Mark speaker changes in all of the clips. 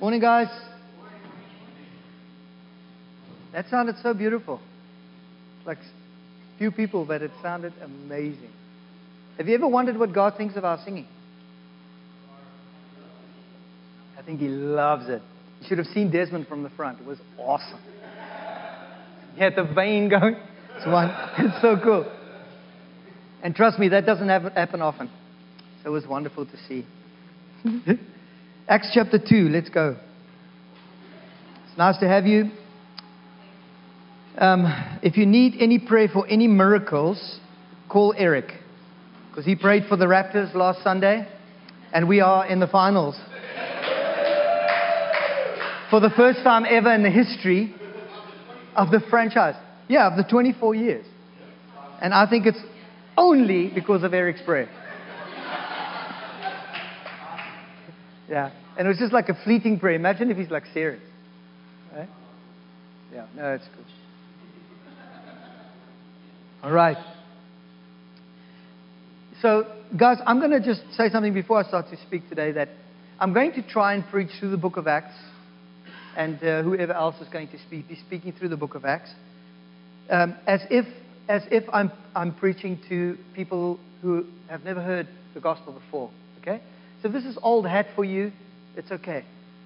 Speaker 1: Morning, guys. That sounded so beautiful. Like few people, but it sounded amazing. Have you ever wondered what God thinks of our singing? I think He loves it. You should have seen Desmond from the front. It was awesome. He had the vein going. It's one. It's so cool. And trust me, that doesn't happen often. So it was wonderful to see. Acts chapter 2, let's go. It's nice to have you. Um, if you need any prayer for any miracles, call Eric. Because he prayed for the Raptors last Sunday, and we are in the finals. For the first time ever in the history of the franchise. Yeah, of the 24 years. And I think it's only because of Eric's prayer. Yeah. And it was just like a fleeting prayer. Imagine if he's like serious. Right? Yeah, no, it's good. All right. So, guys, I'm going to just say something before I start to speak today that I'm going to try and preach through the book of Acts, and uh, whoever else is going to speak, be speaking through the book of Acts, um, as if, as if I'm, I'm preaching to people who have never heard the gospel before. Okay? So this is old hat for you, it's okay.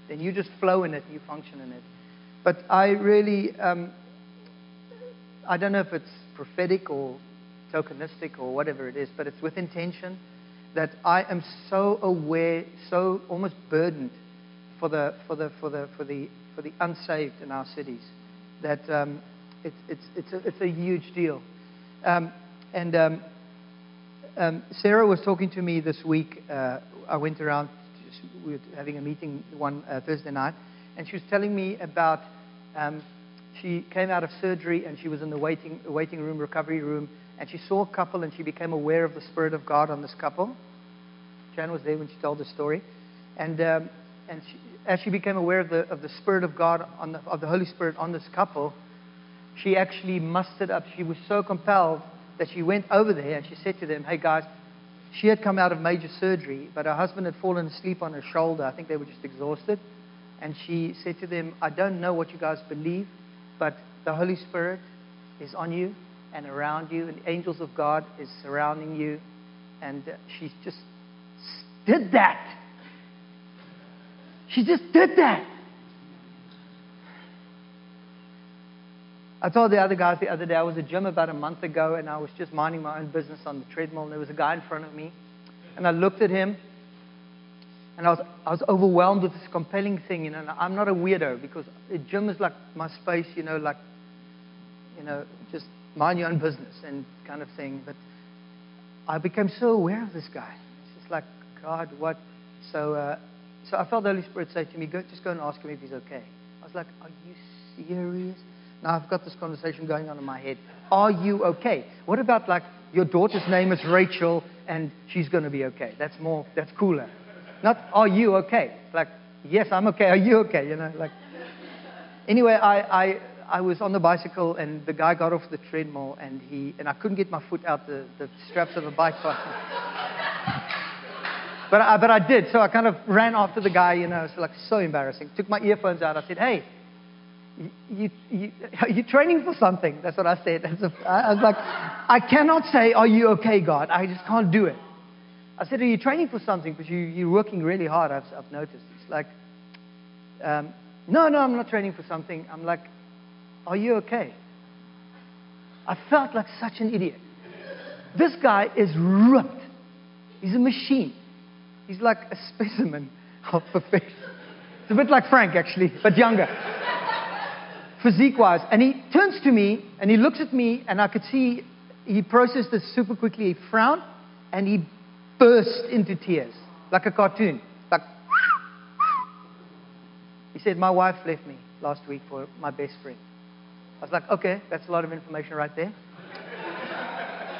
Speaker 1: Then you just flow in it, you function in it. But I really, um, I don't know if it's prophetic or tokenistic or whatever it is, but it's with intention that I am so aware, so almost burdened for the, for the, for the, for the, for the unsaved in our cities that um, it's, it's, it's, a, it's a huge deal. Um, and um, um Sarah was talking to me this week. Uh, I went around, we were having a meeting one uh, Thursday night, and she was telling me about um, she came out of surgery and she was in the waiting, waiting room, recovery room, and she saw a couple and she became aware of the Spirit of God on this couple. Jan was there when she told the story. And, um, and she, as she became aware of the, of the Spirit of God, on the, of the Holy Spirit on this couple, she actually mustered up. She was so compelled that she went over there and she said to them, Hey guys, she had come out of major surgery, but her husband had fallen asleep on her shoulder. I think they were just exhausted. And she said to them, I don't know what you guys believe, but the Holy Spirit is on you and around you, and the angels of God is surrounding you. And she just did that. She just did that. I told the other guys the other day, I was at gym about a month ago, and I was just minding my own business on the treadmill, and there was a guy in front of me. And I looked at him, and I was, I was overwhelmed with this compelling thing, you know. I'm not a weirdo because the gym is like my space, you know, like, you know, just mind your own business and kind of thing. But I became so aware of this guy. It's just like, God, what? So, uh, so I felt the Holy Spirit say to me, go, just go and ask him if he's okay. I was like, are you serious? Now I've got this conversation going on in my head. Are you okay? What about like your daughter's name is Rachel and she's going to be okay? That's more, that's cooler. Not, are you okay? Like, yes, I'm okay. Are you okay? You know, like. Anyway, I, I, I was on the bicycle and the guy got off the treadmill and he, and I couldn't get my foot out the, the straps of the bike but I, but I did. So I kind of ran after the guy, you know, it's like so embarrassing. Took my earphones out. I said, hey, you, you, are you training for something? That's what I said. I was like, I cannot say, are you okay, God? I just can't do it. I said, Are you training for something? Because you, you're working really hard, I've, I've noticed. It's like, um, No, no, I'm not training for something. I'm like, Are you okay? I felt like such an idiot. This guy is ripped. He's a machine. He's like a specimen of perfection. It's a bit like Frank, actually, but younger. Physique wise. And he turns to me and he looks at me, and I could see he processed this super quickly. He frowned and he burst into tears, like a cartoon. Like, he said, My wife left me last week for my best friend. I was like, Okay, that's a lot of information right there.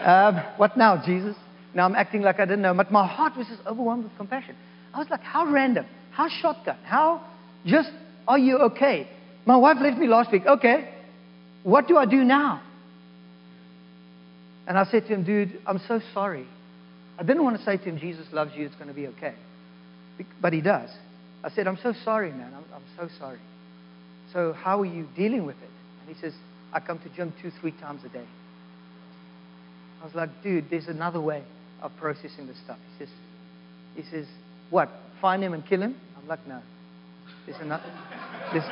Speaker 1: um, what now, Jesus? Now I'm acting like I didn't know, but my heart was just overwhelmed with compassion. I was like, How random? How shotgun? How just, are you okay? My wife left me last week. Okay, what do I do now? And I said to him, Dude, I'm so sorry. I didn't want to say to him, Jesus loves you, it's going to be okay. But he does. I said, I'm so sorry, man. I'm, I'm so sorry. So how are you dealing with it? And he says, I come to gym two, three times a day. I was like, dude, there's another way of processing this stuff. He says, he says, what? Find him and kill him? I'm like, no. There's another. There's,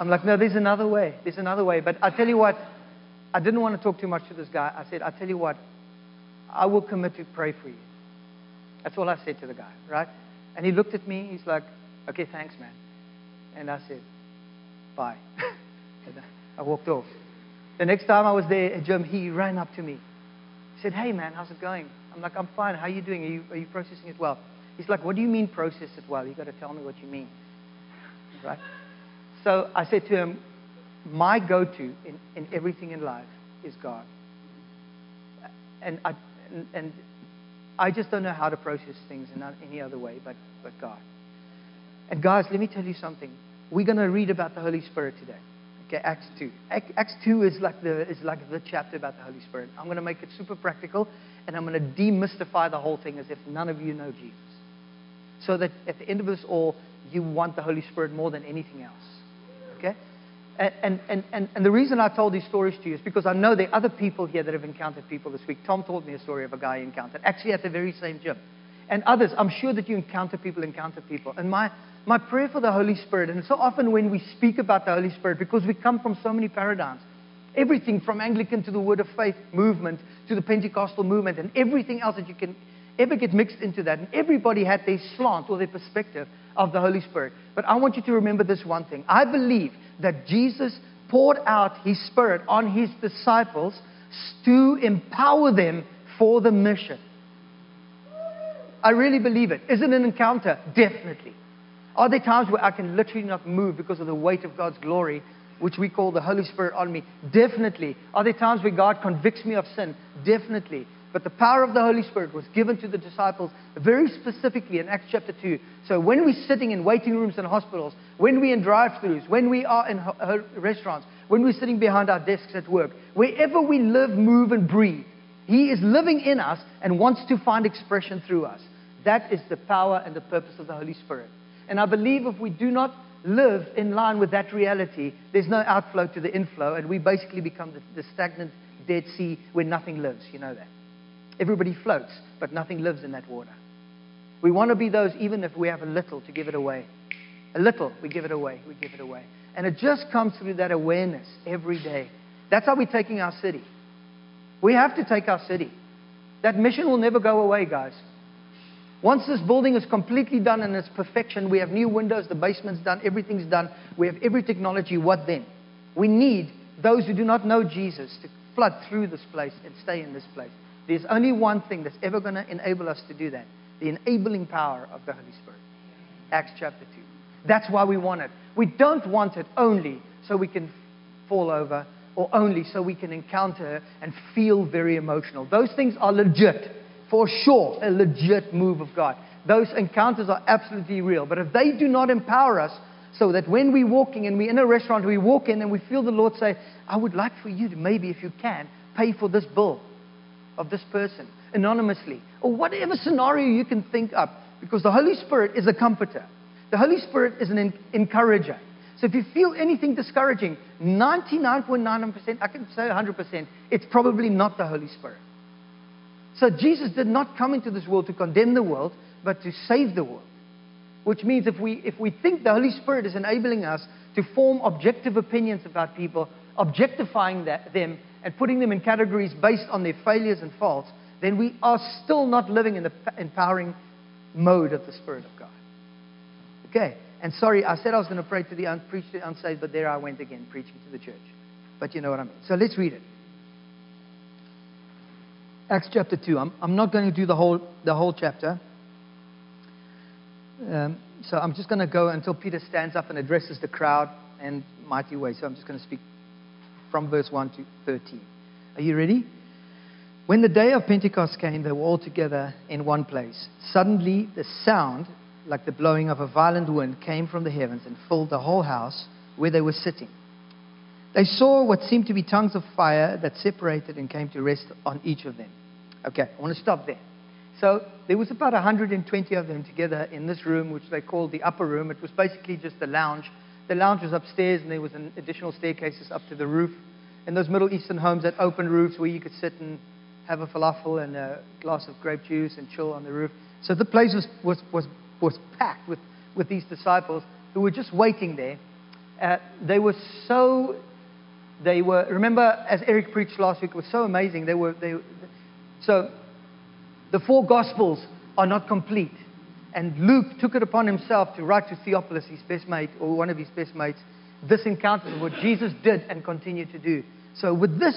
Speaker 1: I'm like, no, there's another way. There's another way. But I tell you what, I didn't want to talk too much to this guy. I said, I tell you what, I will commit to pray for you. That's all I said to the guy, right? And he looked at me. He's like, okay, thanks, man. And I said, bye. I walked off. The next time I was there at gym, he ran up to me. He said, hey, man, how's it going? I'm like, I'm fine. How are you doing? Are you, are you processing it well? He's like, what do you mean process it well? You've got to tell me what you mean. Right? So I said to him, my go-to in, in everything in life is God. And I, and, and I just don't know how to process things in any other way but, but God. And guys, let me tell you something. We're going to read about the Holy Spirit today. Okay, Acts 2. Acts 2 is like the is like the chapter about the Holy Spirit. I'm going to make it super practical, and I'm going to demystify the whole thing as if none of you know Jesus. So that at the end of this all, you want the Holy Spirit more than anything else. Okay? And, and, and, and the reason I told these stories to you is because I know there are other people here that have encountered people this week. Tom told me a story of a guy he encountered, actually at the very same gym. And others, I'm sure that you encounter people, encounter people. And my, my prayer for the Holy Spirit, and so often when we speak about the Holy Spirit, because we come from so many paradigms, everything from Anglican to the Word of Faith movement to the Pentecostal movement, and everything else that you can ever get mixed into that. And everybody had their slant or their perspective of the Holy Spirit. But I want you to remember this one thing. I believe that Jesus poured out his Spirit on his disciples to empower them for the mission. I really believe it. Is it an encounter? Definitely. Are there times where I can literally not move because of the weight of God's glory, which we call the Holy Spirit on me? Definitely. Are there times where God convicts me of sin? Definitely. But the power of the Holy Spirit was given to the disciples very specifically in Acts chapter 2. So when we're sitting in waiting rooms in hospitals, when we're in drive throughs, when we are in restaurants, when we're sitting behind our desks at work, wherever we live, move, and breathe, He is living in us and wants to find expression through us. That is the power and the purpose of the Holy Spirit. And I believe if we do not live in line with that reality, there's no outflow to the inflow, and we basically become the, the stagnant Dead Sea where nothing lives. You know that. Everybody floats, but nothing lives in that water. We want to be those, even if we have a little, to give it away. A little, we give it away. We give it away. And it just comes through that awareness every day. That's how we're taking our city. We have to take our city. That mission will never go away, guys. Once this building is completely done and its perfection, we have new windows, the basement's done, everything's done, we have every technology, what then? We need those who do not know Jesus to flood through this place and stay in this place. There's only one thing that's ever going to enable us to do that the enabling power of the Holy Spirit. Acts chapter 2. That's why we want it. We don't want it only so we can fall over or only so we can encounter and feel very emotional. Those things are legit, for sure, a legit move of God. Those encounters are absolutely real. But if they do not empower us so that when we're walking and we're in a restaurant, we walk in and we feel the Lord say, I would like for you to maybe, if you can, pay for this bill of this person anonymously, or whatever scenario you can think up, because the Holy Spirit is a comforter. The Holy Spirit is an encourager. So if you feel anything discouraging, 99.99%, I can say 100%, it's probably not the Holy Spirit. So Jesus did not come into this world to condemn the world, but to save the world. Which means if we, if we think the Holy Spirit is enabling us to form objective opinions about people, objectifying that, them, and putting them in categories based on their failures and faults, then we are still not living in the empowering mode of the Spirit of God. Okay. And sorry, I said I was going to pray to the un- preach to the unsaved, but there I went again, preaching to the church. But you know what I mean. So let's read it. Acts chapter 2. I'm, I'm not going to do the whole, the whole chapter. Um, so I'm just going to go until Peter stands up and addresses the crowd in mighty way. So I'm just going to speak from verse 1 to 13. Are you ready? When the day of Pentecost came, they were all together in one place. Suddenly, the sound, like the blowing of a violent wind, came from the heavens and filled the whole house where they were sitting. They saw what seemed to be tongues of fire that separated and came to rest on each of them. Okay, I want to stop there. So there was about 120 of them together in this room, which they called the upper room. It was basically just a lounge. The lounge was upstairs, and there was an additional staircases up to the roof. And those Middle Eastern homes had open roofs where you could sit and have a falafel and a glass of grape juice and chill on the roof. So the place was, was, was, was packed with, with these disciples who were just waiting there. Uh, they were so, they were, remember as Eric preached last week, it was so amazing. They were, they, so the four Gospels are not complete. And Luke took it upon himself to write to Theophilus, his best mate, or one of his best mates, this encounter, what Jesus did and continued to do. So with this,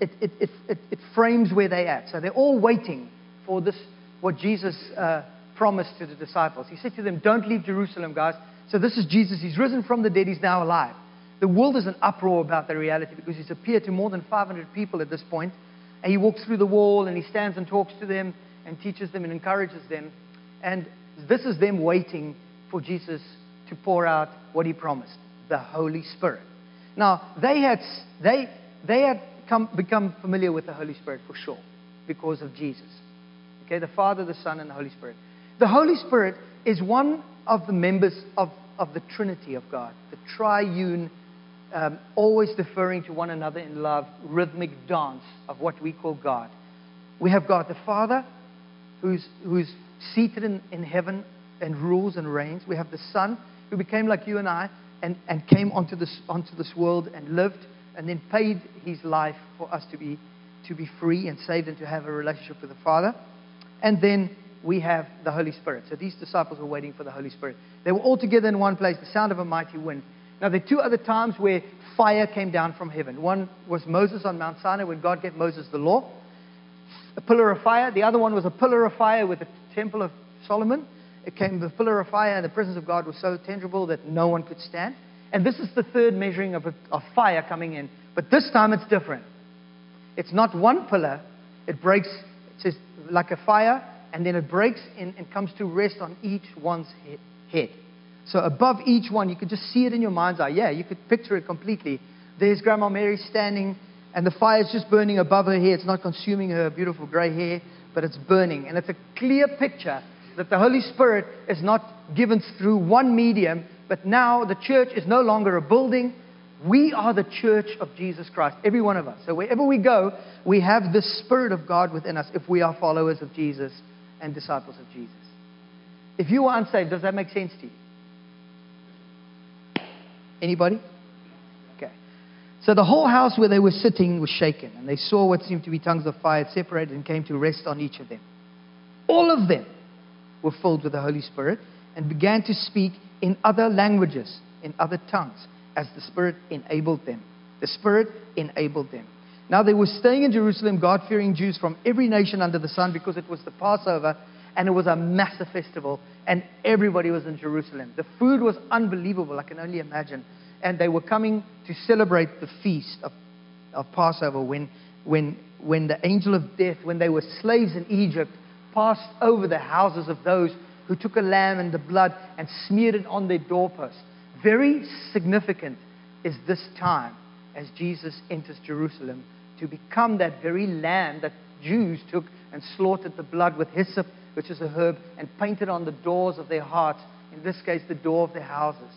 Speaker 1: it, it, it, it, frames where they're at. So they're all waiting for this, what Jesus uh, promised to the disciples. He said to them, Don't leave Jerusalem, guys. So this is Jesus. He's risen from the dead. He's now alive. The world is in uproar about the reality because he's appeared to more than 500 people at this point. And he walks through the wall and he stands and talks to them and teaches them and encourages them. And this is them waiting for Jesus to pour out what he promised the Holy Spirit. Now, they had, they, they had come, become familiar with the Holy Spirit for sure because of Jesus. Okay, the Father, the Son, and the Holy Spirit. The Holy Spirit is one of the members of, of the Trinity of God, the triune, um, always deferring to one another in love, rhythmic dance of what we call God. We have God the Father, who's, who's seated in, in heaven and rules and reigns. We have the Son, who became like you and I and, and came onto this, onto this world and lived and then paid his life for us to be, to be free and saved and to have a relationship with the Father. And then we have the Holy Spirit. So these disciples were waiting for the Holy Spirit. They were all together in one place, the sound of a mighty wind. Now, there are two other times where fire came down from heaven. One was Moses on Mount Sinai when God gave Moses the law a pillar of fire. The other one was a pillar of fire with the temple of Solomon. It came the pillar of fire, and the presence of God was so tangible that no one could stand. And this is the third measuring of, a, of fire coming in. But this time it's different. It's not one pillar. It breaks, it's says, like a fire, and then it breaks and, and comes to rest on each one's head. So above each one, you could just see it in your mind's eye. Yeah, you could picture it completely. There's Grandma Mary standing and the fire is just burning above her hair. It's not consuming her beautiful gray hair, but it's burning. And it's a clear picture that the Holy Spirit is not given through one medium, but now the church is no longer a building. We are the church of Jesus Christ, every one of us. So wherever we go, we have the Spirit of God within us if we are followers of Jesus and disciples of Jesus. If you are unsaved, does that make sense to you? Anybody? So the whole house where they were sitting was shaken, and they saw what seemed to be tongues of fire separated and came to rest on each of them. All of them were filled with the Holy Spirit and began to speak in other languages, in other tongues, as the Spirit enabled them. The Spirit enabled them. Now they were staying in Jerusalem, God fearing Jews from every nation under the sun, because it was the Passover and it was a massive festival, and everybody was in Jerusalem. The food was unbelievable, I can only imagine and they were coming to celebrate the feast of, of Passover when, when, when the angel of death, when they were slaves in Egypt, passed over the houses of those who took a lamb and the blood and smeared it on their doorposts. Very significant is this time as Jesus enters Jerusalem to become that very lamb that Jews took and slaughtered the blood with hyssop, which is a herb, and painted on the doors of their hearts, in this case, the door of their houses.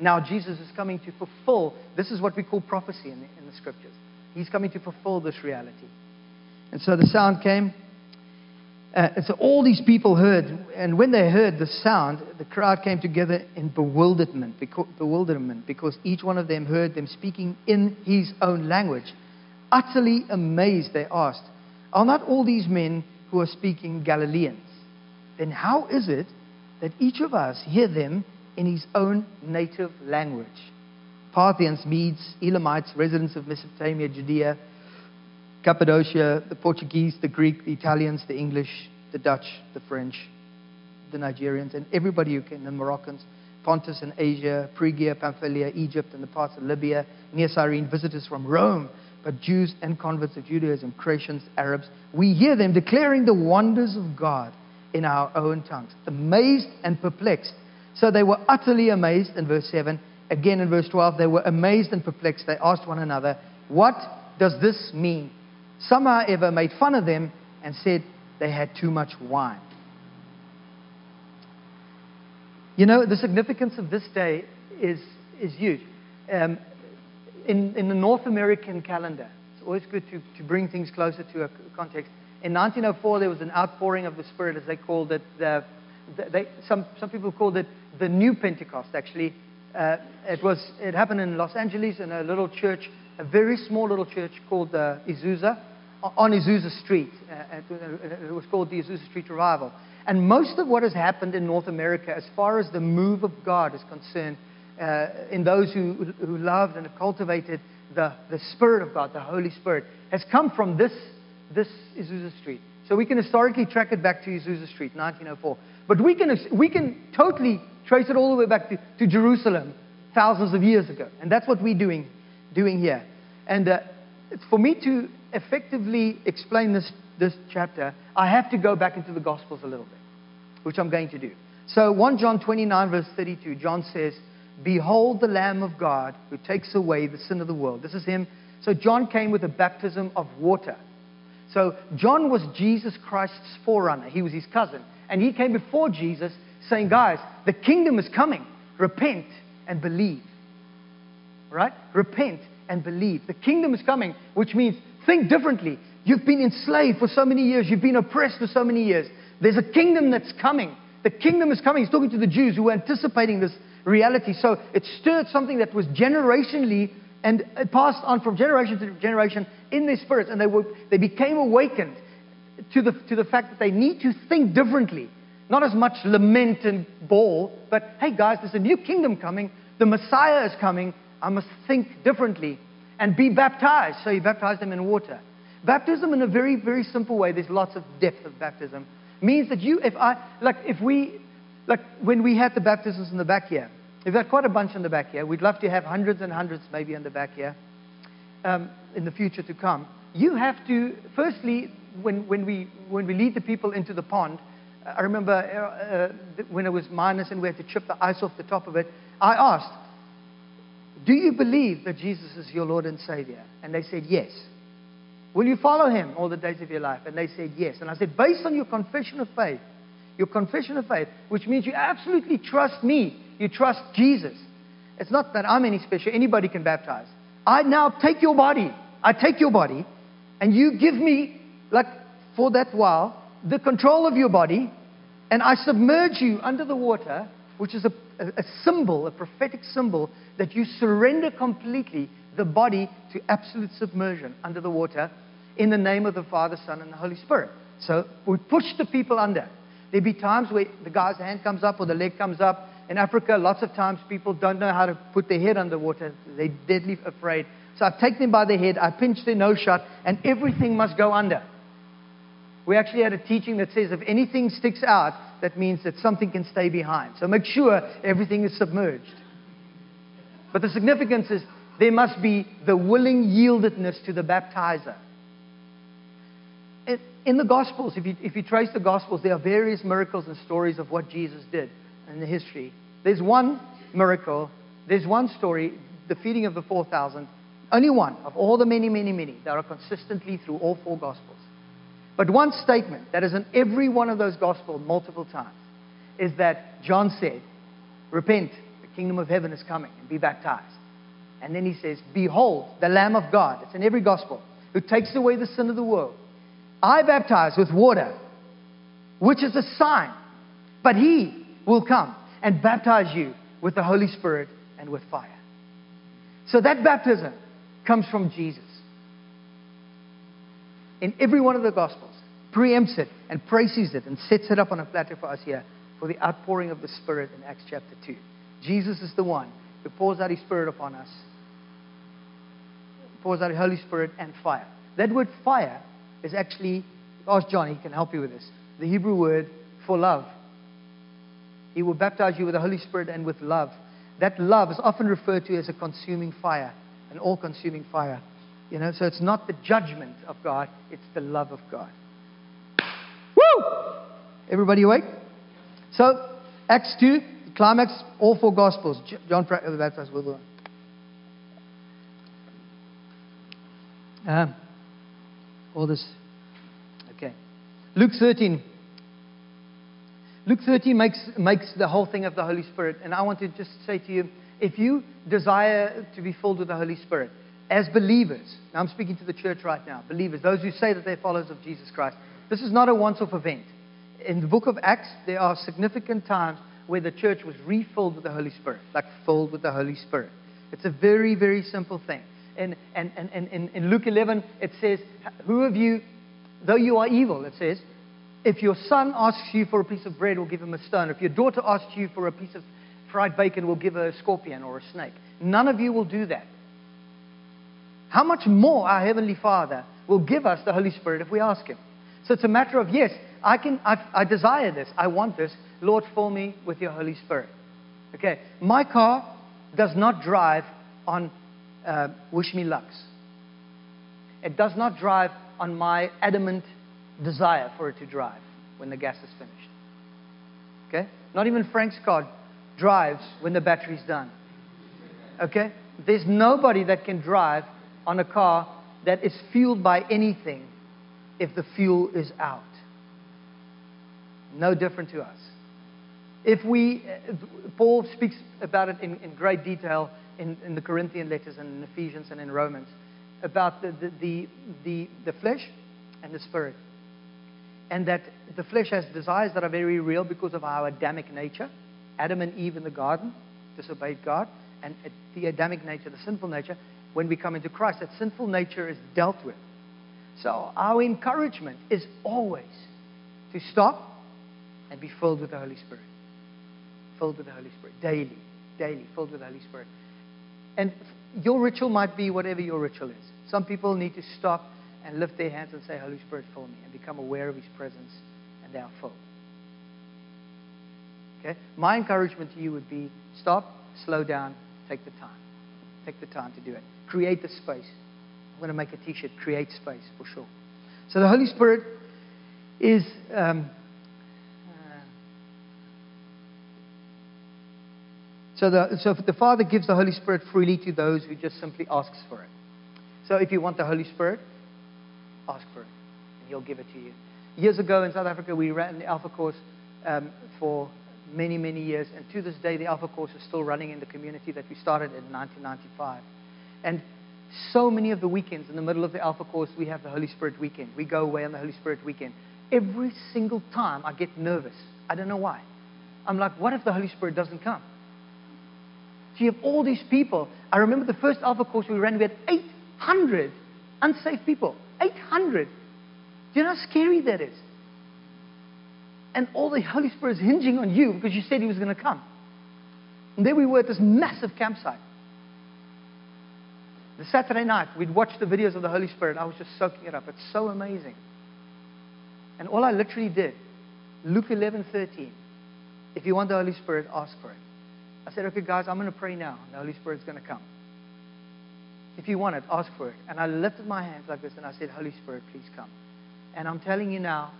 Speaker 1: Now Jesus is coming to fulfill. This is what we call prophecy in the, in the scriptures. He's coming to fulfill this reality. And so the sound came. Uh, and so all these people heard, and when they heard the sound, the crowd came together in bewilderment, because, bewilderment, because each one of them heard them speaking in his own language. Utterly amazed, they asked, Are not all these men who are speaking Galileans? Then how is it that each of us hear them in his own native language. Parthians, Medes, Elamites, residents of Mesopotamia, Judea, Cappadocia, the Portuguese, the Greek, the Italians, the English, the Dutch, the French, the Nigerians, and everybody who came, the Moroccans, Pontus and Asia, Phrygia, Pamphylia, Egypt, and the parts of Libya, near Cyrene, visitors from Rome, but Jews and converts of Judaism, Cretans, Arabs. We hear them declaring the wonders of God in our own tongues, amazed and perplexed so they were utterly amazed in verse 7. Again in verse 12, they were amazed and perplexed. They asked one another, What does this mean? Some, however, made fun of them and said, they had too much wine. You know, the significance of this day is, is huge. Um, in, in the North American calendar, it's always good to, to bring things closer to a context. In 1904, there was an outpouring of the Spirit, as they called it. The, they, some, some people called it the New Pentecost, actually. Uh, it, was, it happened in Los Angeles in a little church, a very small little church called uh, Azusa, on Azusa Street. Uh, it was called the Azusa Street Revival. And most of what has happened in North America, as far as the move of God is concerned, uh, in those who, who loved and cultivated the, the Spirit of God, the Holy Spirit, has come from this, this Azusa Street. So we can historically track it back to Azusa Street, 1904. But we can, we can totally trace it all the way back to, to Jerusalem thousands of years ago. And that's what we're doing, doing here. And uh, for me to effectively explain this, this chapter, I have to go back into the Gospels a little bit, which I'm going to do. So 1 John 29, verse 32, John says, Behold the Lamb of God who takes away the sin of the world. This is him. So John came with a baptism of water. So John was Jesus Christ's forerunner. He was his cousin. And he came before Jesus saying, Guys, the kingdom is coming. Repent and believe. Right? Repent and believe. The kingdom is coming, which means think differently. You've been enslaved for so many years. You've been oppressed for so many years. There's a kingdom that's coming. The kingdom is coming. He's talking to the Jews who were anticipating this reality. So it stirred something that was generationally and it passed on from generation to generation in their spirits. And they, were, they became awakened to the, to the fact that they need to think differently. Not as much lament and bawl, but hey, guys, there's a new kingdom coming. The Messiah is coming. I must think differently and be baptized. So he baptized them in water. Baptism, in a very, very simple way, there's lots of depth of baptism, means that you, if I, like, if we, like, when we had the baptisms in the back here, we've got quite a bunch in the back here. We'd love to have hundreds and hundreds maybe in the back here um, in the future to come. You have to, firstly, when, when, we, when we lead the people into the pond, I remember uh, uh, when it was minus and we had to chip the ice off the top of it, I asked, Do you believe that Jesus is your Lord and Savior? And they said, Yes. Will you follow him all the days of your life? And they said, Yes. And I said, Based on your confession of faith, your confession of faith, which means you absolutely trust me, you trust Jesus. It's not that I'm any special, anybody can baptize. I now take your body, I take your body, and you give me, like for that while, the control of your body, and I submerge you under the water, which is a, a, symbol, a prophetic symbol, that you surrender completely the body to absolute submersion under the water in the name of the Father, Son, and the Holy Spirit. So we push the people under. There'll be times where the guy's hand comes up or the leg comes up. In Africa, lots of times people don't know how to put their head underwater. They're deadly afraid. So I take them by the head, I pinch their nose shut, and everything must go under. We actually had a teaching that says if anything sticks out, that means that something can stay behind. So make sure everything is submerged. But the significance is there must be the willing yieldedness to the baptizer. In the Gospels, if you, if you trace the Gospels, there are various miracles and stories of what Jesus did in the history. There's one miracle, there's one story, the feeding of the 4,000, only one of all the many, many, many that are consistently through all four Gospels. But one statement that is in every one of those Gospels multiple times is that John said, Repent, the kingdom of heaven is coming, and be baptized. And then he says, Behold, the Lamb of God. It's in every gospel, who takes away the sin of the world. I baptize with water, which is a sign, but he will come and baptize you with the Holy Spirit and with fire. So that baptism comes from Jesus. In every one of the Gospels, preempts it and praises it and sets it up on a platter for us here for the outpouring of the Spirit in Acts chapter 2. Jesus is the one who pours out his Spirit upon us pours out the Holy Spirit and fire. That word fire is actually, ask John, he can help you with this. The Hebrew word for love. He will baptize you with the Holy Spirit and with love. That love is often referred to as a consuming fire, an all consuming fire. You know, so it's not the judgment of God, it's the love of God. Woo! Everybody awake? So, Acts 2, climax, all four Gospels. John baptized with love. Um, all this. Okay. Luke 13. Luke 13 makes, makes the whole thing of the Holy Spirit. And I want to just say to you if you desire to be filled with the Holy Spirit, as believers, now I'm speaking to the church right now, believers, those who say that they're followers of Jesus Christ, this is not a once off event. In the book of Acts, there are significant times where the church was refilled with the Holy Spirit, like filled with the Holy Spirit. It's a very, very simple thing. And, and, and, and in Luke 11, it says, Who of you, though you are evil, it says, if your son asks you for a piece of bread, we'll give him a stone. If your daughter asks you for a piece of fried bacon, we'll give her a scorpion or a snake. None of you will do that. How much more our Heavenly Father will give us the Holy Spirit if we ask Him? So it's a matter of, yes, I, can, I, I desire this. I want this. Lord, fill me with your Holy Spirit. Okay, my car does not drive on uh, Wish Me lucks. It does not drive on my adamant desire for it to drive when the gas is finished. Okay? Not even Frank's car drives when the battery's done. Okay? There's nobody that can drive on a car that is fueled by anything if the fuel is out. No different to us. If we, uh, Paul speaks about it in, in great detail in, in, the Corinthian letters and in Ephesians and in Romans about the, the, the, the, the flesh and the spirit. And that the flesh has desires that are very real because of our Adamic nature. Adam and Eve in the garden disobeyed God. And the Adamic nature, the sinful nature, when we come into Christ, that sinful nature is dealt with. So our encouragement is always to stop and be filled with the Holy Spirit. Filled with the Holy Spirit. Daily. Daily. Filled with the Holy Spirit. And your ritual might be whatever your ritual is. Some people need to stop and lift their hands and say, Holy Spirit, fill me, and become aware of His presence, and they are full. Okay? My encouragement to you would be stop, slow down, take the time. Take the time to do it. Create the space. I'm going to make a t shirt, create space for sure. So the Holy Spirit is. Um, so, the, so the Father gives the Holy Spirit freely to those who just simply asks for it. So if you want the Holy Spirit, ask for it, and He'll give it to you. Years ago in South Africa, we ran the Alpha course um, for many, many years. And to this day, the Alpha course is still running in the community that we started in 1995. And so many of the weekends in the middle of the Alpha course, we have the Holy Spirit weekend. We go away on the Holy Spirit weekend. Every single time I get nervous. I don't know why. I'm like, what if the Holy Spirit doesn't come? So you have all these people. I remember the first Alpha course we ran, we had 800 unsafe people. 800. Do you know how scary that is? And all the Holy Spirit is hinging on you because you said He was going to come. And there we were at this massive campsite. The Saturday night, we'd watch the videos of the Holy Spirit. I was just soaking it up. It's so amazing. And all I literally did, Luke 11, 13. If you want the Holy Spirit, ask for it. I said, okay, guys, I'm going to pray now. The Holy Spirit's going to come. If you want it, ask for it. And I lifted my hands like this and I said, Holy Spirit, please come. And I'm telling you now,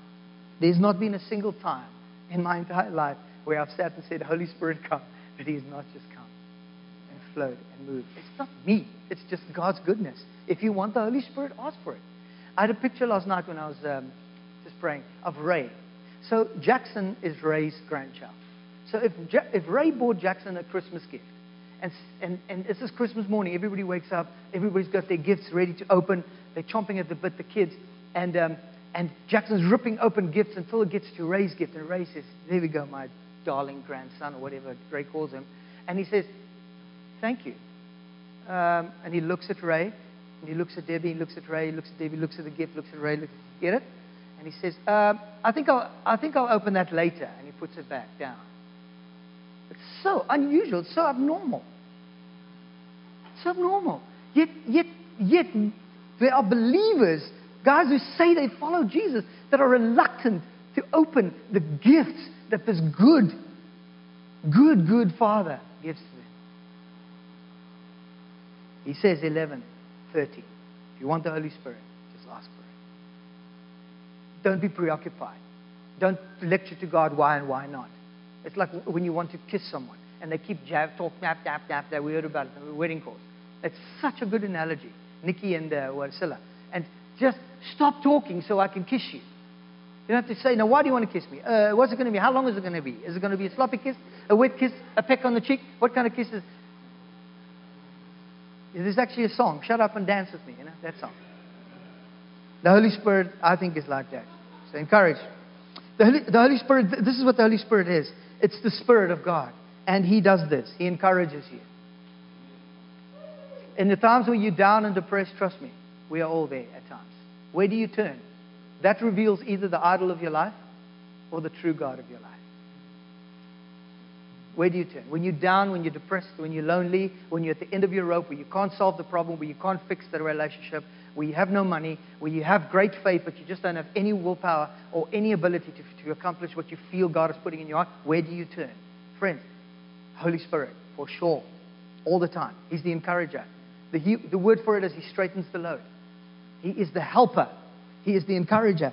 Speaker 1: there's not been a single time in my entire life where I've sat and said, Holy Spirit, come. But He has not just come flowed and moved. It's not me, it's just God's goodness. If you want the Holy Spirit, ask for it. I had a picture last night when I was um, just praying of Ray. So Jackson is Ray's grandchild. So if, ja- if Ray bought Jackson a Christmas gift, and, and, and this is Christmas morning, everybody wakes up, everybody's got their gifts ready to open, they're chomping at the bit, the kids, and um, and Jackson's ripping open gifts until it gets to Ray's gift. And Ray says, There we go, my darling grandson, or whatever Ray calls him. And he says, Thank you. Um, and he looks at Ray, and he looks at Debbie, he looks at Ray, he looks at Debbie, looks at the gift, looks at Ray, get it? And he says, um, I, think I'll, I think I'll open that later. And he puts it back down. It's so unusual, it's so abnormal. It's abnormal. Yet, yet, yet, there are believers Guys who say they follow Jesus that are reluctant to open the gifts that this good, good, good Father gives to them. He says 11, 30. If you want the Holy Spirit, just ask for it. Don't be preoccupied. Don't lecture to God why and why not. It's like when you want to kiss someone and they keep jab, talk, nap, nap, nap. They heard about it in the wedding course. It's such a good analogy. Nikki and uh, Warsila. And just stop talking so I can kiss you. You don't have to say, now, why do you want to kiss me? Uh, what's it going to be? How long is it going to be? Is it going to be a sloppy kiss, a wet kiss, a peck on the cheek? What kind of kiss is There's actually a song, Shut Up and Dance With Me, you know, that song. The Holy Spirit, I think, is like that. So encourage. The Holy, the Holy Spirit, this is what the Holy Spirit is it's the Spirit of God. And He does this, He encourages you. In the times when you're down and depressed, trust me, we are all there at times. Where do you turn? That reveals either the idol of your life or the true God of your life. Where do you turn? When you're down, when you're depressed, when you're lonely, when you're at the end of your rope, where you can't solve the problem, where you can't fix the relationship, where you have no money, where you have great faith, but you just don't have any willpower or any ability to, to accomplish what you feel God is putting in your heart, where do you turn? Friends, Holy Spirit, for sure, all the time. He's the encourager. The, the word for it is He straightens the load. He is the helper. He is the encourager.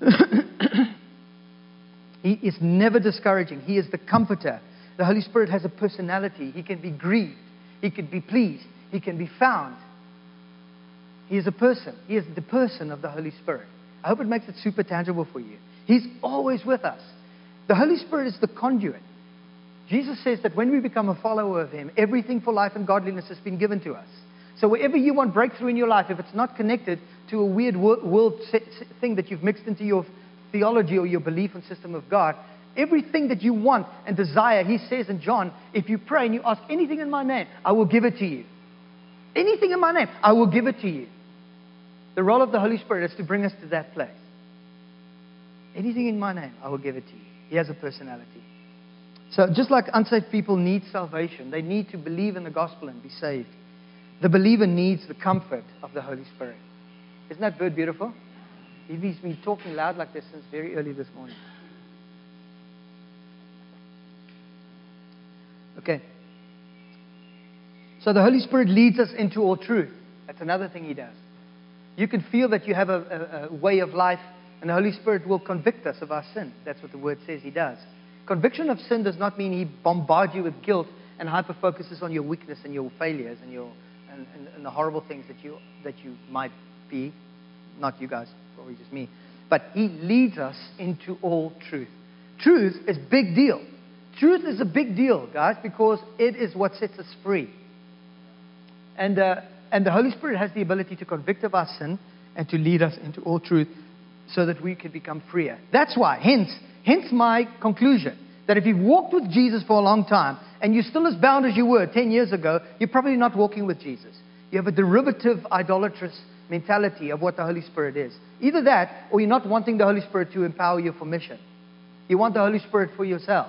Speaker 1: he is never discouraging. He is the comforter. The Holy Spirit has a personality. He can be grieved. He can be pleased. He can be found. He is a person. He is the person of the Holy Spirit. I hope it makes it super tangible for you. He's always with us. The Holy Spirit is the conduit. Jesus says that when we become a follower of Him, everything for life and godliness has been given to us. So wherever you want breakthrough in your life, if it's not connected to a weird world thing that you've mixed into your theology or your belief and system of God, everything that you want and desire, He says in John, if you pray and you ask anything in my name, I will give it to you. Anything in my name, I will give it to you. The role of the Holy Spirit is to bring us to that place. Anything in my name, I will give it to you. He has a personality. So, just like unsaved people need salvation, they need to believe in the gospel and be saved. The believer needs the comfort of the Holy Spirit. Isn't that bird beautiful? He's been talking loud like this since very early this morning. Okay. So the Holy Spirit leads us into all truth. That's another thing He does. You can feel that you have a, a, a way of life, and the Holy Spirit will convict us of our sin. That's what the Word says He does. Conviction of sin does not mean he bombards you with guilt and hyper focuses on your weakness and your failures and, your, and, and, and the horrible things that you, that you might be. Not you guys, probably just me. But he leads us into all truth. Truth is big deal. Truth is a big deal, guys, because it is what sets us free. And, uh, and the Holy Spirit has the ability to convict of our sin and to lead us into all truth so that we can become freer. That's why, hence, Hence my conclusion that if you've walked with Jesus for a long time and you're still as bound as you were 10 years ago, you're probably not walking with Jesus. You have a derivative, idolatrous mentality of what the Holy Spirit is. Either that, or you're not wanting the Holy Spirit to empower you for mission. You want the Holy Spirit for yourself.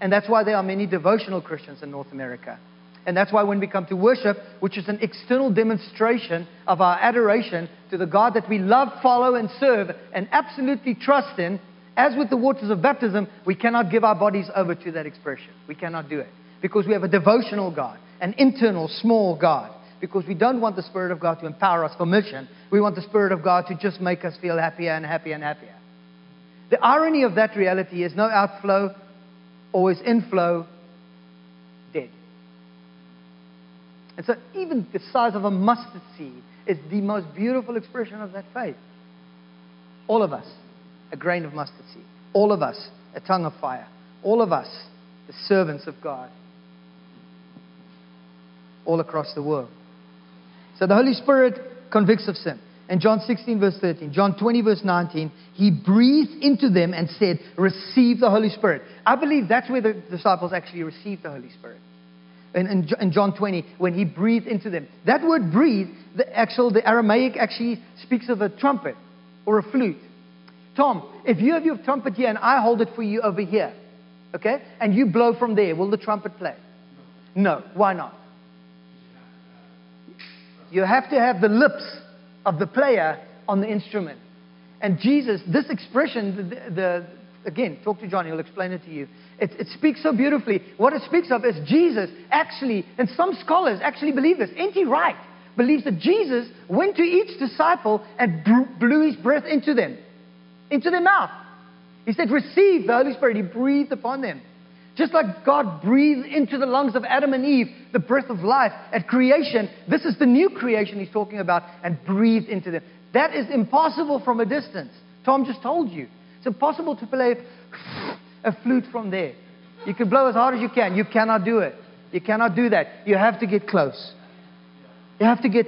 Speaker 1: And that's why there are many devotional Christians in North America. And that's why when we come to worship, which is an external demonstration of our adoration to the God that we love, follow, and serve, and absolutely trust in, as with the waters of baptism, we cannot give our bodies over to that expression. We cannot do it. Because we have a devotional God, an internal, small God. Because we don't want the Spirit of God to empower us for mission. We want the Spirit of God to just make us feel happier and happier and happier. The irony of that reality is no outflow, always inflow, dead. And so, even the size of a mustard seed is the most beautiful expression of that faith. All of us a grain of mustard seed. All of us, a tongue of fire. All of us, the servants of God. All across the world. So the Holy Spirit convicts of sin. And John 16, verse 13, John 20, verse 19, he breathed into them and said, Receive the Holy Spirit. I believe that's where the disciples actually received the Holy Spirit. In, in, John 20, when he breathed into them. That word breathe, the actual, the Aramaic actually speaks of a trumpet or a flute. Tom, if you have your trumpet here and I hold it for you over here, okay, and you blow from there, will the trumpet play? No. Why not? You have to have the lips of the player on the instrument. And Jesus, this expression, the, the again, talk to John, he'll explain it to you. It, it, speaks so beautifully. What it speaks of is Jesus actually, and some scholars actually believe this. N.T. Wright believes that Jesus went to each disciple and blew his breath into them into their mouth. He said, Receive the Holy Spirit. He breathed upon them. Just like God breathed into the lungs of Adam and Eve the breath of life at creation, this is the new creation he's talking about, and breathed into them. That is impossible from a distance Tom just told you. It's impossible to play a flute from there. You can blow as hard as you can. You cannot do it. You cannot do that. You have to get close. You have to get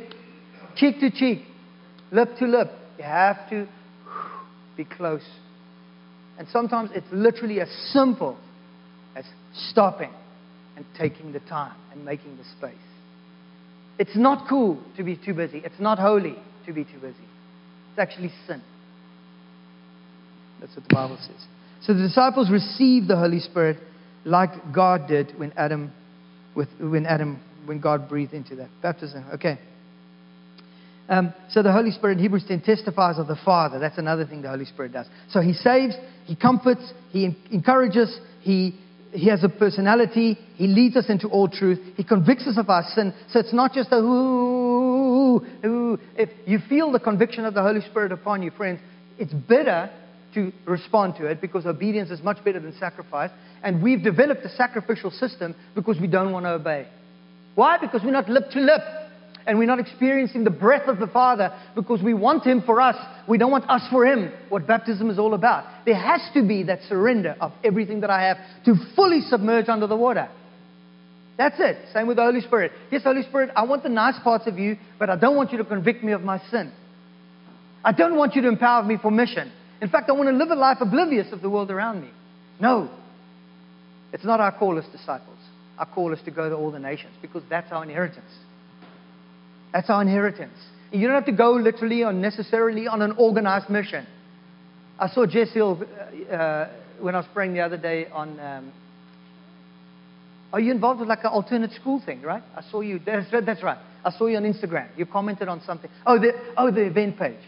Speaker 1: cheek to cheek, lip to lip. You have to be close. And sometimes it's literally as simple as stopping and taking the time and making the space. It's not cool to be too busy. It's not holy to be too busy. It's actually sin. That's what the Bible says. So the disciples received the Holy Spirit like God did when Adam, with, when Adam, when God breathed into that baptism. Okay. Um, so the Holy Spirit in Hebrews 10 testifies of the Father. That's another thing the Holy Spirit does. So he saves, he comforts, he encourages, he, he has a personality, he leads us into all truth, he convicts us of our sin. So it's not just a ooh, ooh. If you feel the conviction of the Holy Spirit upon you, friends, it's better to respond to it because obedience is much better than sacrifice. And we've developed a sacrificial system because we don't want to obey. Why? Because we're not lip to lip. And we're not experiencing the breath of the Father because we want Him for us. We don't want us for Him. What baptism is all about. There has to be that surrender of everything that I have to fully submerge under the water. That's it. Same with the Holy Spirit. Yes, Holy Spirit, I want the nice parts of you, but I don't want you to convict me of my sin. I don't want you to empower me for mission. In fact, I want to live a life oblivious of the world around me. No. It's not our call as disciples. Our call is to go to all the nations because that's our inheritance. That's our inheritance. You don't have to go literally or necessarily on an organized mission. I saw Jess Hill uh, uh, when I was praying the other day on. Um, are you involved with like an alternate school thing, right? I saw you. That's, that's right. I saw you on Instagram. You commented on something. Oh, the, oh, the event page.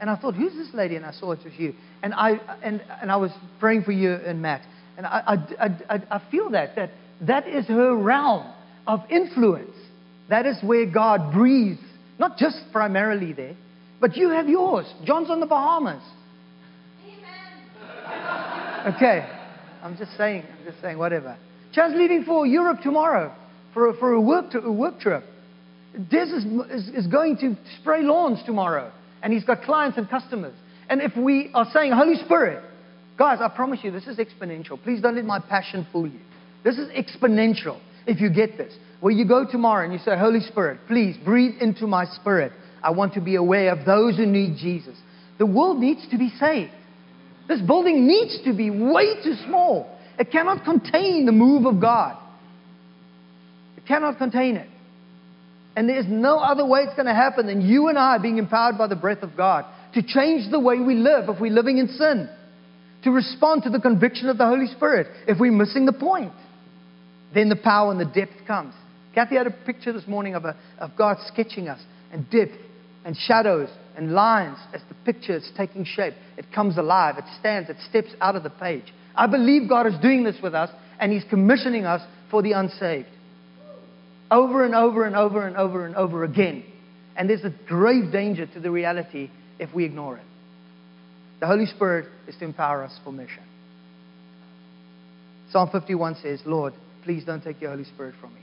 Speaker 1: And I thought, who's this lady? And I saw it was you. And I, and, and I was praying for you and Matt. And I, I, I, I feel that, that that is her realm of influence. That is where God breathes, not just primarily there, but you have yours. John's on the Bahamas. Amen. Okay, I'm just saying, I'm just saying, whatever. Chan's leaving for Europe tomorrow for a, for a, work, to, a work trip. Des is, is, is going to spray lawns tomorrow and he's got clients and customers. And if we are saying, Holy Spirit, guys, I promise you, this is exponential. Please don't let my passion fool you. This is exponential if you get this. Where you go tomorrow and you say, Holy Spirit, please breathe into my spirit. I want to be aware of those who need Jesus. The world needs to be saved. This building needs to be way too small. It cannot contain the move of God. It cannot contain it. And there's no other way it's going to happen than you and I being empowered by the breath of God to change the way we live if we're living in sin, to respond to the conviction of the Holy Spirit if we're missing the point. Then the power and the depth comes. Kathy had a picture this morning of, a, of God sketching us and depth and shadows and lines as the picture is taking shape. It comes alive, it stands, it steps out of the page. I believe God is doing this with us and He's commissioning us for the unsaved over and over and over and over and over again. And there's a grave danger to the reality if we ignore it. The Holy Spirit is to empower us for mission. Psalm 51 says, Lord, please don't take your Holy Spirit from me.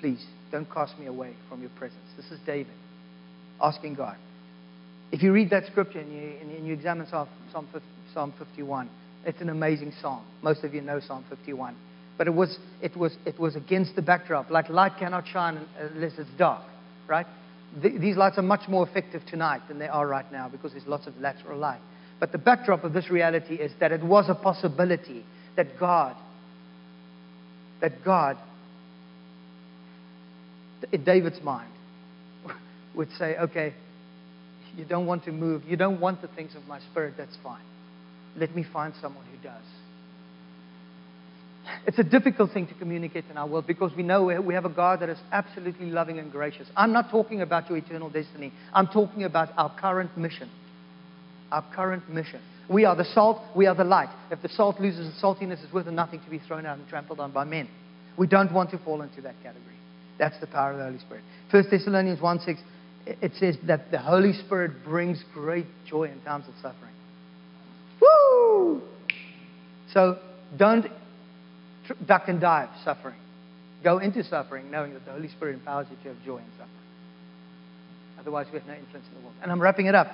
Speaker 1: Please don't cast me away from your presence. This is David asking God. If you read that scripture and you, and you examine Psalm, Psalm 51, it's an amazing psalm. Most of you know Psalm 51 but it was, it was, it was against the backdrop. Like light cannot shine unless it's dark, right? these lights are much more effective tonight than they are right now because there's lots of lateral light. But the backdrop of this reality is that it was a possibility that God, that God, David's mind, would say, okay, you don't want to move, you don't want the things of my spirit, that's fine. Let me find someone who does. It's a difficult thing to communicate in our world because we know we have a God that is absolutely loving and gracious. I'm not talking about your eternal destiny. I'm talking about our current mission. Our current mission. We are the salt, we are the light. If the salt loses its saltiness, it's worth nothing to be thrown out and trampled on by men. We don't want to fall into that category. That's the power of the Holy Spirit. 1 Thessalonians 1 6, it says that the Holy Spirit brings great joy in times of suffering. Woo! So don't duck and dive suffering. Go into suffering knowing that the Holy Spirit empowers you to have joy in suffering. Otherwise, we have no influence in the world. And I'm wrapping it up.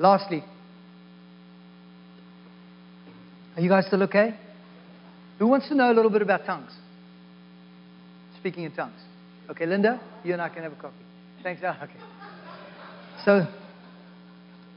Speaker 1: Lastly, Are you guys still okay? Who wants to know a little bit about tongues? Speaking in tongues. Okay, Linda, you and I can have a coffee. Thanks. Okay. So,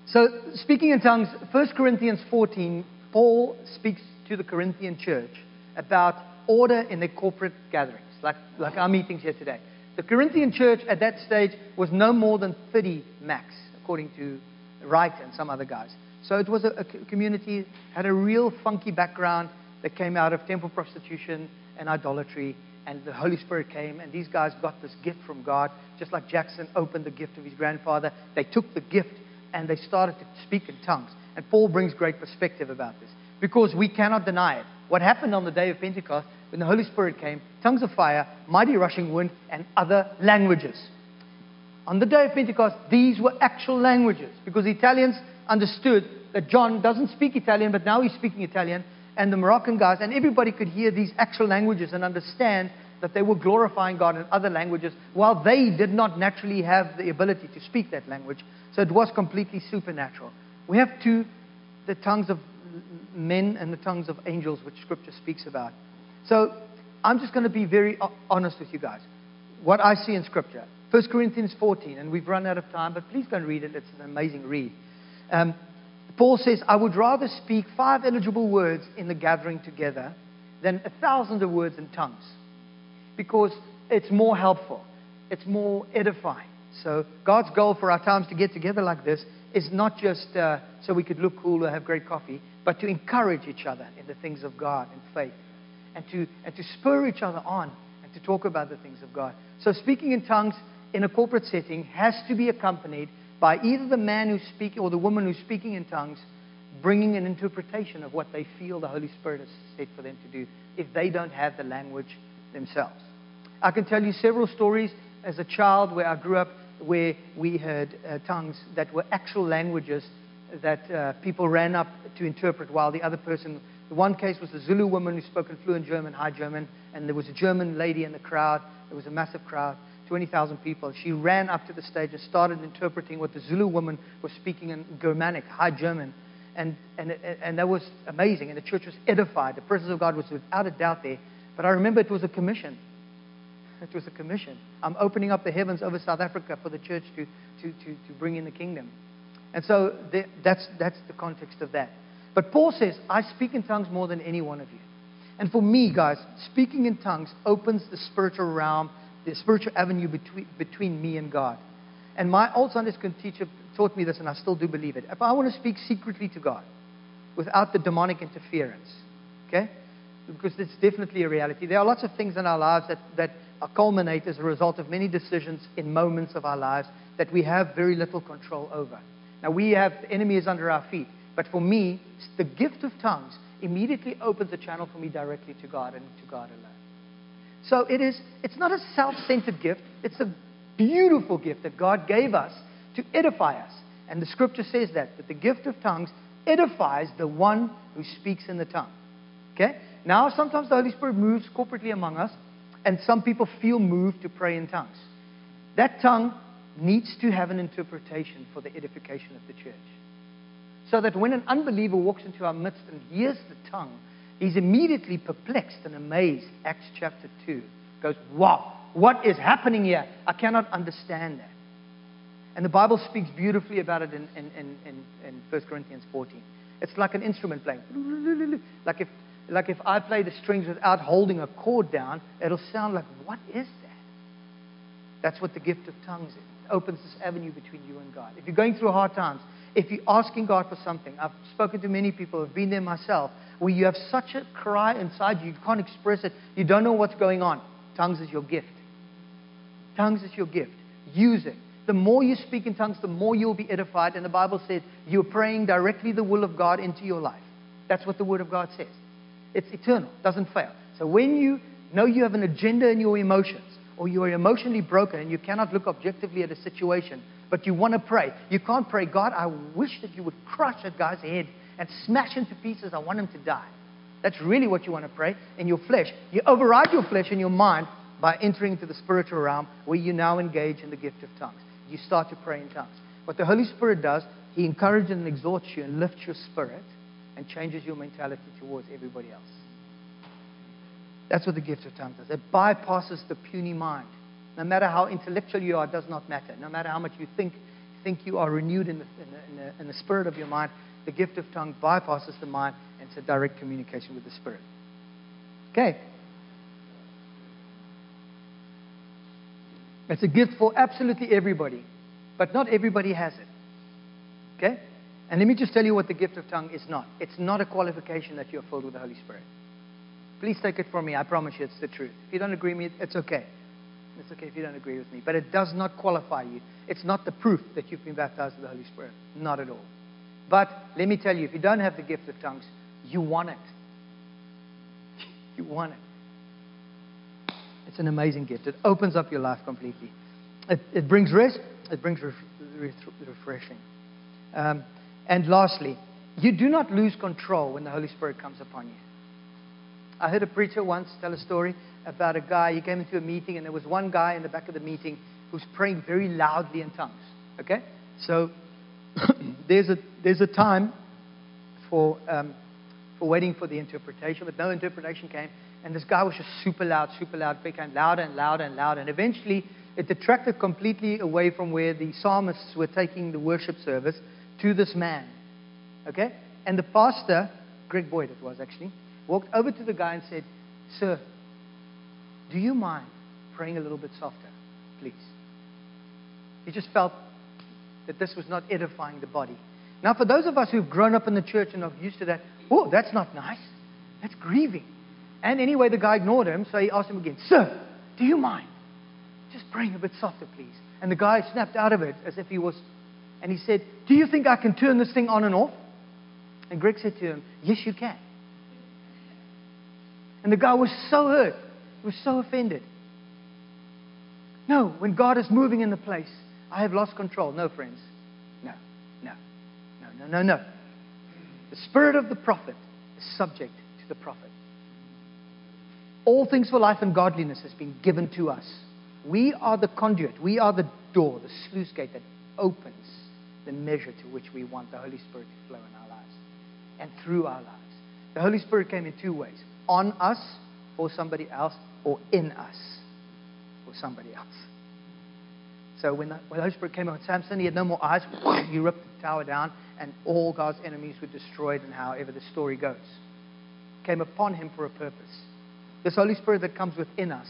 Speaker 1: so speaking in tongues, 1 Corinthians 14, Paul speaks to the Corinthian church about order in their corporate gatherings, like, like our meetings here today. The Corinthian church at that stage was no more than 30 max, according to Wright and some other guys. So it was a, a community, had a real funky background that came out of temple prostitution and idolatry. And the Holy Spirit came, and these guys got this gift from God, just like Jackson opened the gift of his grandfather. They took the gift and they started to speak in tongues. And Paul brings great perspective about this because we cannot deny it. What happened on the day of Pentecost when the Holy Spirit came, tongues of fire, mighty rushing wind, and other languages. On the day of Pentecost, these were actual languages because the Italians understood that John doesn't speak Italian, but now he's speaking Italian, and the Moroccan guys, and everybody could hear these actual languages and understand that they were glorifying God in other languages while they did not naturally have the ability to speak that language. So it was completely supernatural. We have two the tongues of men and the tongues of angels, which Scripture speaks about. So I'm just going to be very honest with you guys. What I see in Scripture, 1 Corinthians 14, and we've run out of time, but please go and read it. It's an amazing read. Um, Paul says, I would rather speak five eligible words in the gathering together than a thousand of words in tongues because it's more helpful, it's more edifying. So, God's goal for our times to get together like this is not just uh, so we could look cool or have great coffee, but to encourage each other in the things of God and faith, and to, and to spur each other on and to talk about the things of God. So, speaking in tongues in a corporate setting has to be accompanied by either the man who's speaking or the woman who's speaking in tongues bringing an interpretation of what they feel the Holy Spirit has said for them to do if they don't have the language themselves. I can tell you several stories as a child where I grew up where we heard uh, tongues that were actual languages that uh, people ran up to interpret while the other person. The one case was a Zulu woman who spoke in fluent German, high German, and there was a German lady in the crowd. There was a massive crowd, 20,000 people. She ran up to the stage and started interpreting what the Zulu woman was speaking in Germanic, high German. And, and, and that was amazing. And the church was edified. The presence of God was without a doubt there. But I remember it was a commission. It was a commission. I'm opening up the heavens over South Africa for the church to, to, to, to bring in the kingdom. And so the, that's, that's the context of that. But Paul says, I speak in tongues more than any one of you. And for me, guys, speaking in tongues opens the spiritual realm, the spiritual avenue between, between me and God. And my old Sunday school teacher taught me this, and I still do believe it. If I want to speak secretly to God without the demonic interference, okay? Because it's definitely a reality. There are lots of things in our lives that, that culminate as a result of many decisions in moments of our lives that we have very little control over. Now, we have is under our feet. But for me, the gift of tongues immediately opens a channel for me directly to God and to God alone. So it is, it's not a self centered gift, it's a beautiful gift that God gave us to edify us. And the scripture says that, that the gift of tongues edifies the one who speaks in the tongue. Okay? Now, sometimes the Holy Spirit moves corporately among us, and some people feel moved to pray in tongues. That tongue needs to have an interpretation for the edification of the church. So that when an unbeliever walks into our midst and hears the tongue, he's immediately perplexed and amazed. Acts chapter 2 goes, Wow, what is happening here? I cannot understand that. And the Bible speaks beautifully about it in, in, in, in, 1 Corinthians 14. It's like an instrument playing. Like if, like if I play the strings without holding a chord down, it'll sound like, what is that? That's what the gift of tongues is. It opens this avenue between you and God. If you're going through hard times, if you're asking God for something, I've spoken to many people, I've been there myself, where you have such a cry inside you, you can't express it, you don't know what's going on. Tongues is your gift. Tongues is your gift. Use it. The more you speak in tongues, the more you'll be edified. And the Bible says you're praying directly the will of God into your life. That's what the Word of God says. It's eternal, doesn't fail. So when you know you have an agenda in your emotions, or you are emotionally broken and you cannot look objectively at a situation, but you want to pray, you can't pray, God, I wish that you would crush that guy's head and smash him to pieces. I want him to die. That's really what you want to pray in your flesh. You override your flesh and your mind by entering into the spiritual realm where you now engage in the gift of tongues. You start to pray in tongues. What the Holy Spirit does, He encourages and exhorts you and lifts your spirit and changes your mentality towards everybody else. That's what the gift of tongues does. It bypasses the puny mind. No matter how intellectual you are, does not matter. No matter how much you think, think you are renewed in the, in the, in the, in the spirit of your mind, the gift of tongue bypasses the mind and it's a direct communication with the spirit. Okay. It's a gift for absolutely everybody, but not everybody has it. Okay? And let me just tell you what the gift of tongue is not. It's not a qualification that you're filled with the Holy Spirit. Please take it from me. I promise you it's the truth. If you don't agree with me, it's okay. It's okay if you don't agree with me. But it does not qualify you. It's not the proof that you've been baptized with the Holy Spirit. Not at all. But let me tell you, if you don't have the gift of tongues, you want it. You want it. It's an amazing gift. It opens up your life completely. It, it brings rest. It brings ref, ref, refreshing. Um, and lastly, you do not lose control when the Holy Spirit comes upon you. I heard a preacher once tell a story about a guy. He came into a meeting, and there was one guy in the back of the meeting who was praying very loudly in tongues. Okay? So there's, a, there's a time for, um, for waiting for the interpretation, but no interpretation came. And this guy was just super loud, super loud, became louder and louder and louder. And eventually, it detracted completely away from where the psalmists were taking the worship service to this man. Okay? And the pastor, Greg Boyd it was actually, walked over to the guy and said, Sir, do you mind praying a little bit softer, please? He just felt that this was not edifying the body. Now, for those of us who've grown up in the church and are used to that, oh, that's not nice. That's grieving. And anyway, the guy ignored him, so he asked him again, Sir, do you mind? Just praying a bit softer, please. And the guy snapped out of it as if he was, and he said, Do you think I can turn this thing on and off? And Greg said to him, Yes, you can. And the guy was so hurt, was so offended. No, when God is moving in the place, I have lost control. No, friends. No, no, no, no, no, no. The spirit of the prophet is subject to the prophet. All things for life and godliness has been given to us. We are the conduit, we are the door, the sluice gate that opens the measure to which we want the Holy Spirit to flow in our lives and through our lives. The Holy Spirit came in two ways on us for somebody else, or in us for somebody else. So when the, when the Holy Spirit came on Samson, he had no more eyes. He ripped the tower down, and all God's enemies were destroyed, and however the story goes. Came upon him for a purpose. This Holy Spirit that comes within us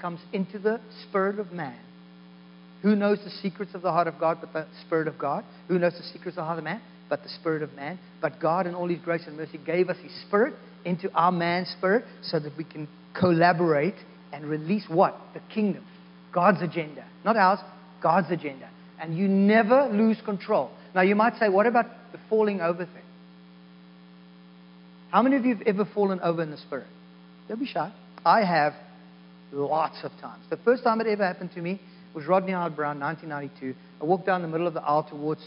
Speaker 1: comes into the spirit of man. Who knows the secrets of the heart of God but the Spirit of God? Who knows the secrets of the heart of man but the Spirit of man? But God, in all His grace and mercy, gave us His Spirit into our man's spirit so that we can collaborate and release what? The kingdom. God's agenda. Not ours, God's agenda. And you never lose control. Now, you might say, what about the falling over thing? How many of you have ever fallen over in the spirit? Don't be shy. I have lots of times. The first time it ever happened to me was Rodney Howard Browne, 1992. I walked down the middle of the aisle towards,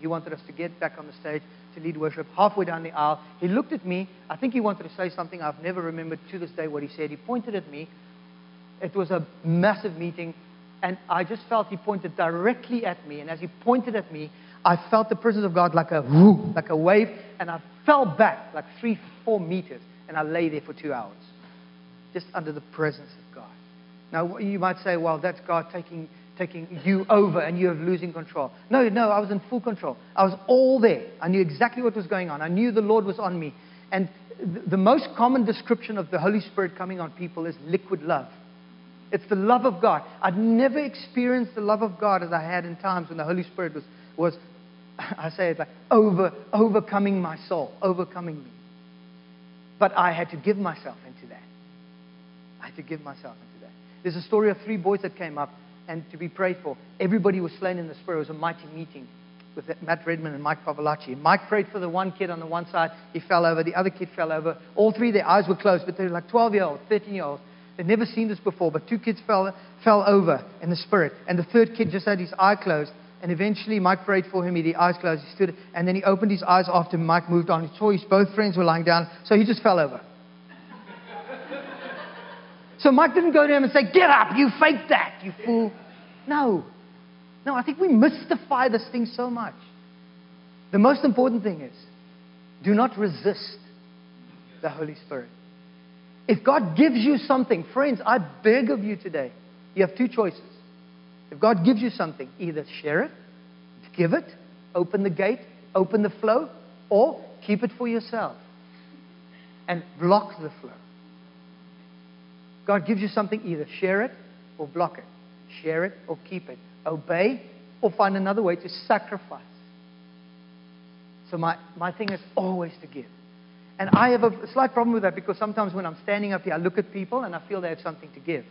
Speaker 1: he wanted us to get back on the stage to lead worship. Halfway down the aisle, he looked at me. I think he wanted to say something. I've never remembered to this day what he said. He pointed at me. It was a massive meeting, and I just felt he pointed directly at me. And as he pointed at me, I felt the presence of God like a whoo, like a wave, and I fell back like three, four meters, and I lay there for two hours, just under the presence of God. Now you might say, well, that's God taking taking you over and you're losing control. No, no, I was in full control. I was all there. I knew exactly what was going on. I knew the Lord was on me. And the most common description of the Holy Spirit coming on people is liquid love. It's the love of God. I'd never experienced the love of God as I had in times when the Holy Spirit was, was I say it like, over, overcoming my soul, overcoming me. But I had to give myself into that. I had to give myself into that. There's a story of three boys that came up and to be prayed for. Everybody was slain in the Spirit. It was a mighty meeting with Matt Redman and Mike Pilavachi. Mike prayed for the one kid on the one side. He fell over. The other kid fell over. All three, their eyes were closed, but they were like 12 year olds, 13 year olds. They'd never seen this before, but two kids fell, fell over in the Spirit. And the third kid just had his eye closed. And eventually, Mike prayed for him. He had eyes closed. He stood, and then he opened his eyes after Mike moved on. He saw his both friends were lying down, so he just fell over. So Mike didn't go to him and say, "Get up! You faked that, you fool." No. No, I think we mystify this thing so much. The most important thing is Do not resist the Holy Spirit. If God gives you something, friends, I beg of you today, you have two choices. If God gives you something, either share it, give it, open the gate, open the flow, or keep it for yourself and block the flow. God gives you something, either share it or block it. Share it or keep it. Obey or find another way to sacrifice. So my, my thing is always to give. And I have a slight problem with that because sometimes when I'm standing up here, I look at people and I feel they have something to give.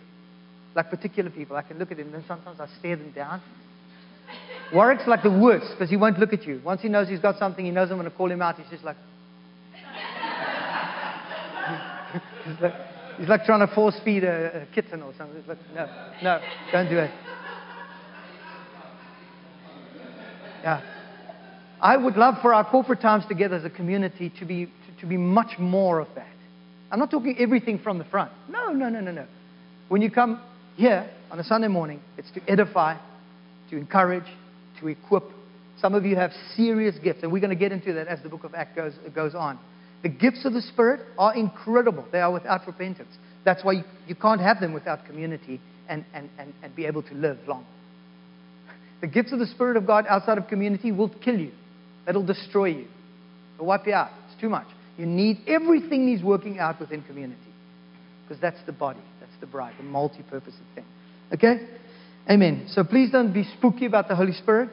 Speaker 1: Like particular people, I can look at them, and sometimes I stare them down. Warwick's like the worst because he won't look at you. Once he knows he's got something, he knows I'm going to call him out. He's just like, he's like, he's like trying to force feed a, a kitten or something. It's like, no, no, don't do it. Yeah. I would love for our corporate times together as a community to be, to, to be much more of that. I'm not talking everything from the front. No, no, no, no, no. When you come here on a Sunday morning, it's to edify, to encourage, to equip. Some of you have serious gifts, and we're going to get into that as the book of Acts goes, goes on. The gifts of the Spirit are incredible. They are without repentance. That's why you, you can't have them without community and, and, and, and be able to live long. The gifts of the Spirit of God outside of community will kill you. It'll destroy you. It'll wipe you out. It's too much. You need everything He's working out within community. Because that's the body, that's the bride, the multi purpose thing. Okay? Amen. So please don't be spooky about the Holy Spirit.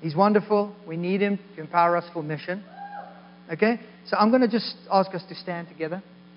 Speaker 1: He's wonderful. We need Him to empower us for mission. Okay? So I'm going to just ask us to stand together.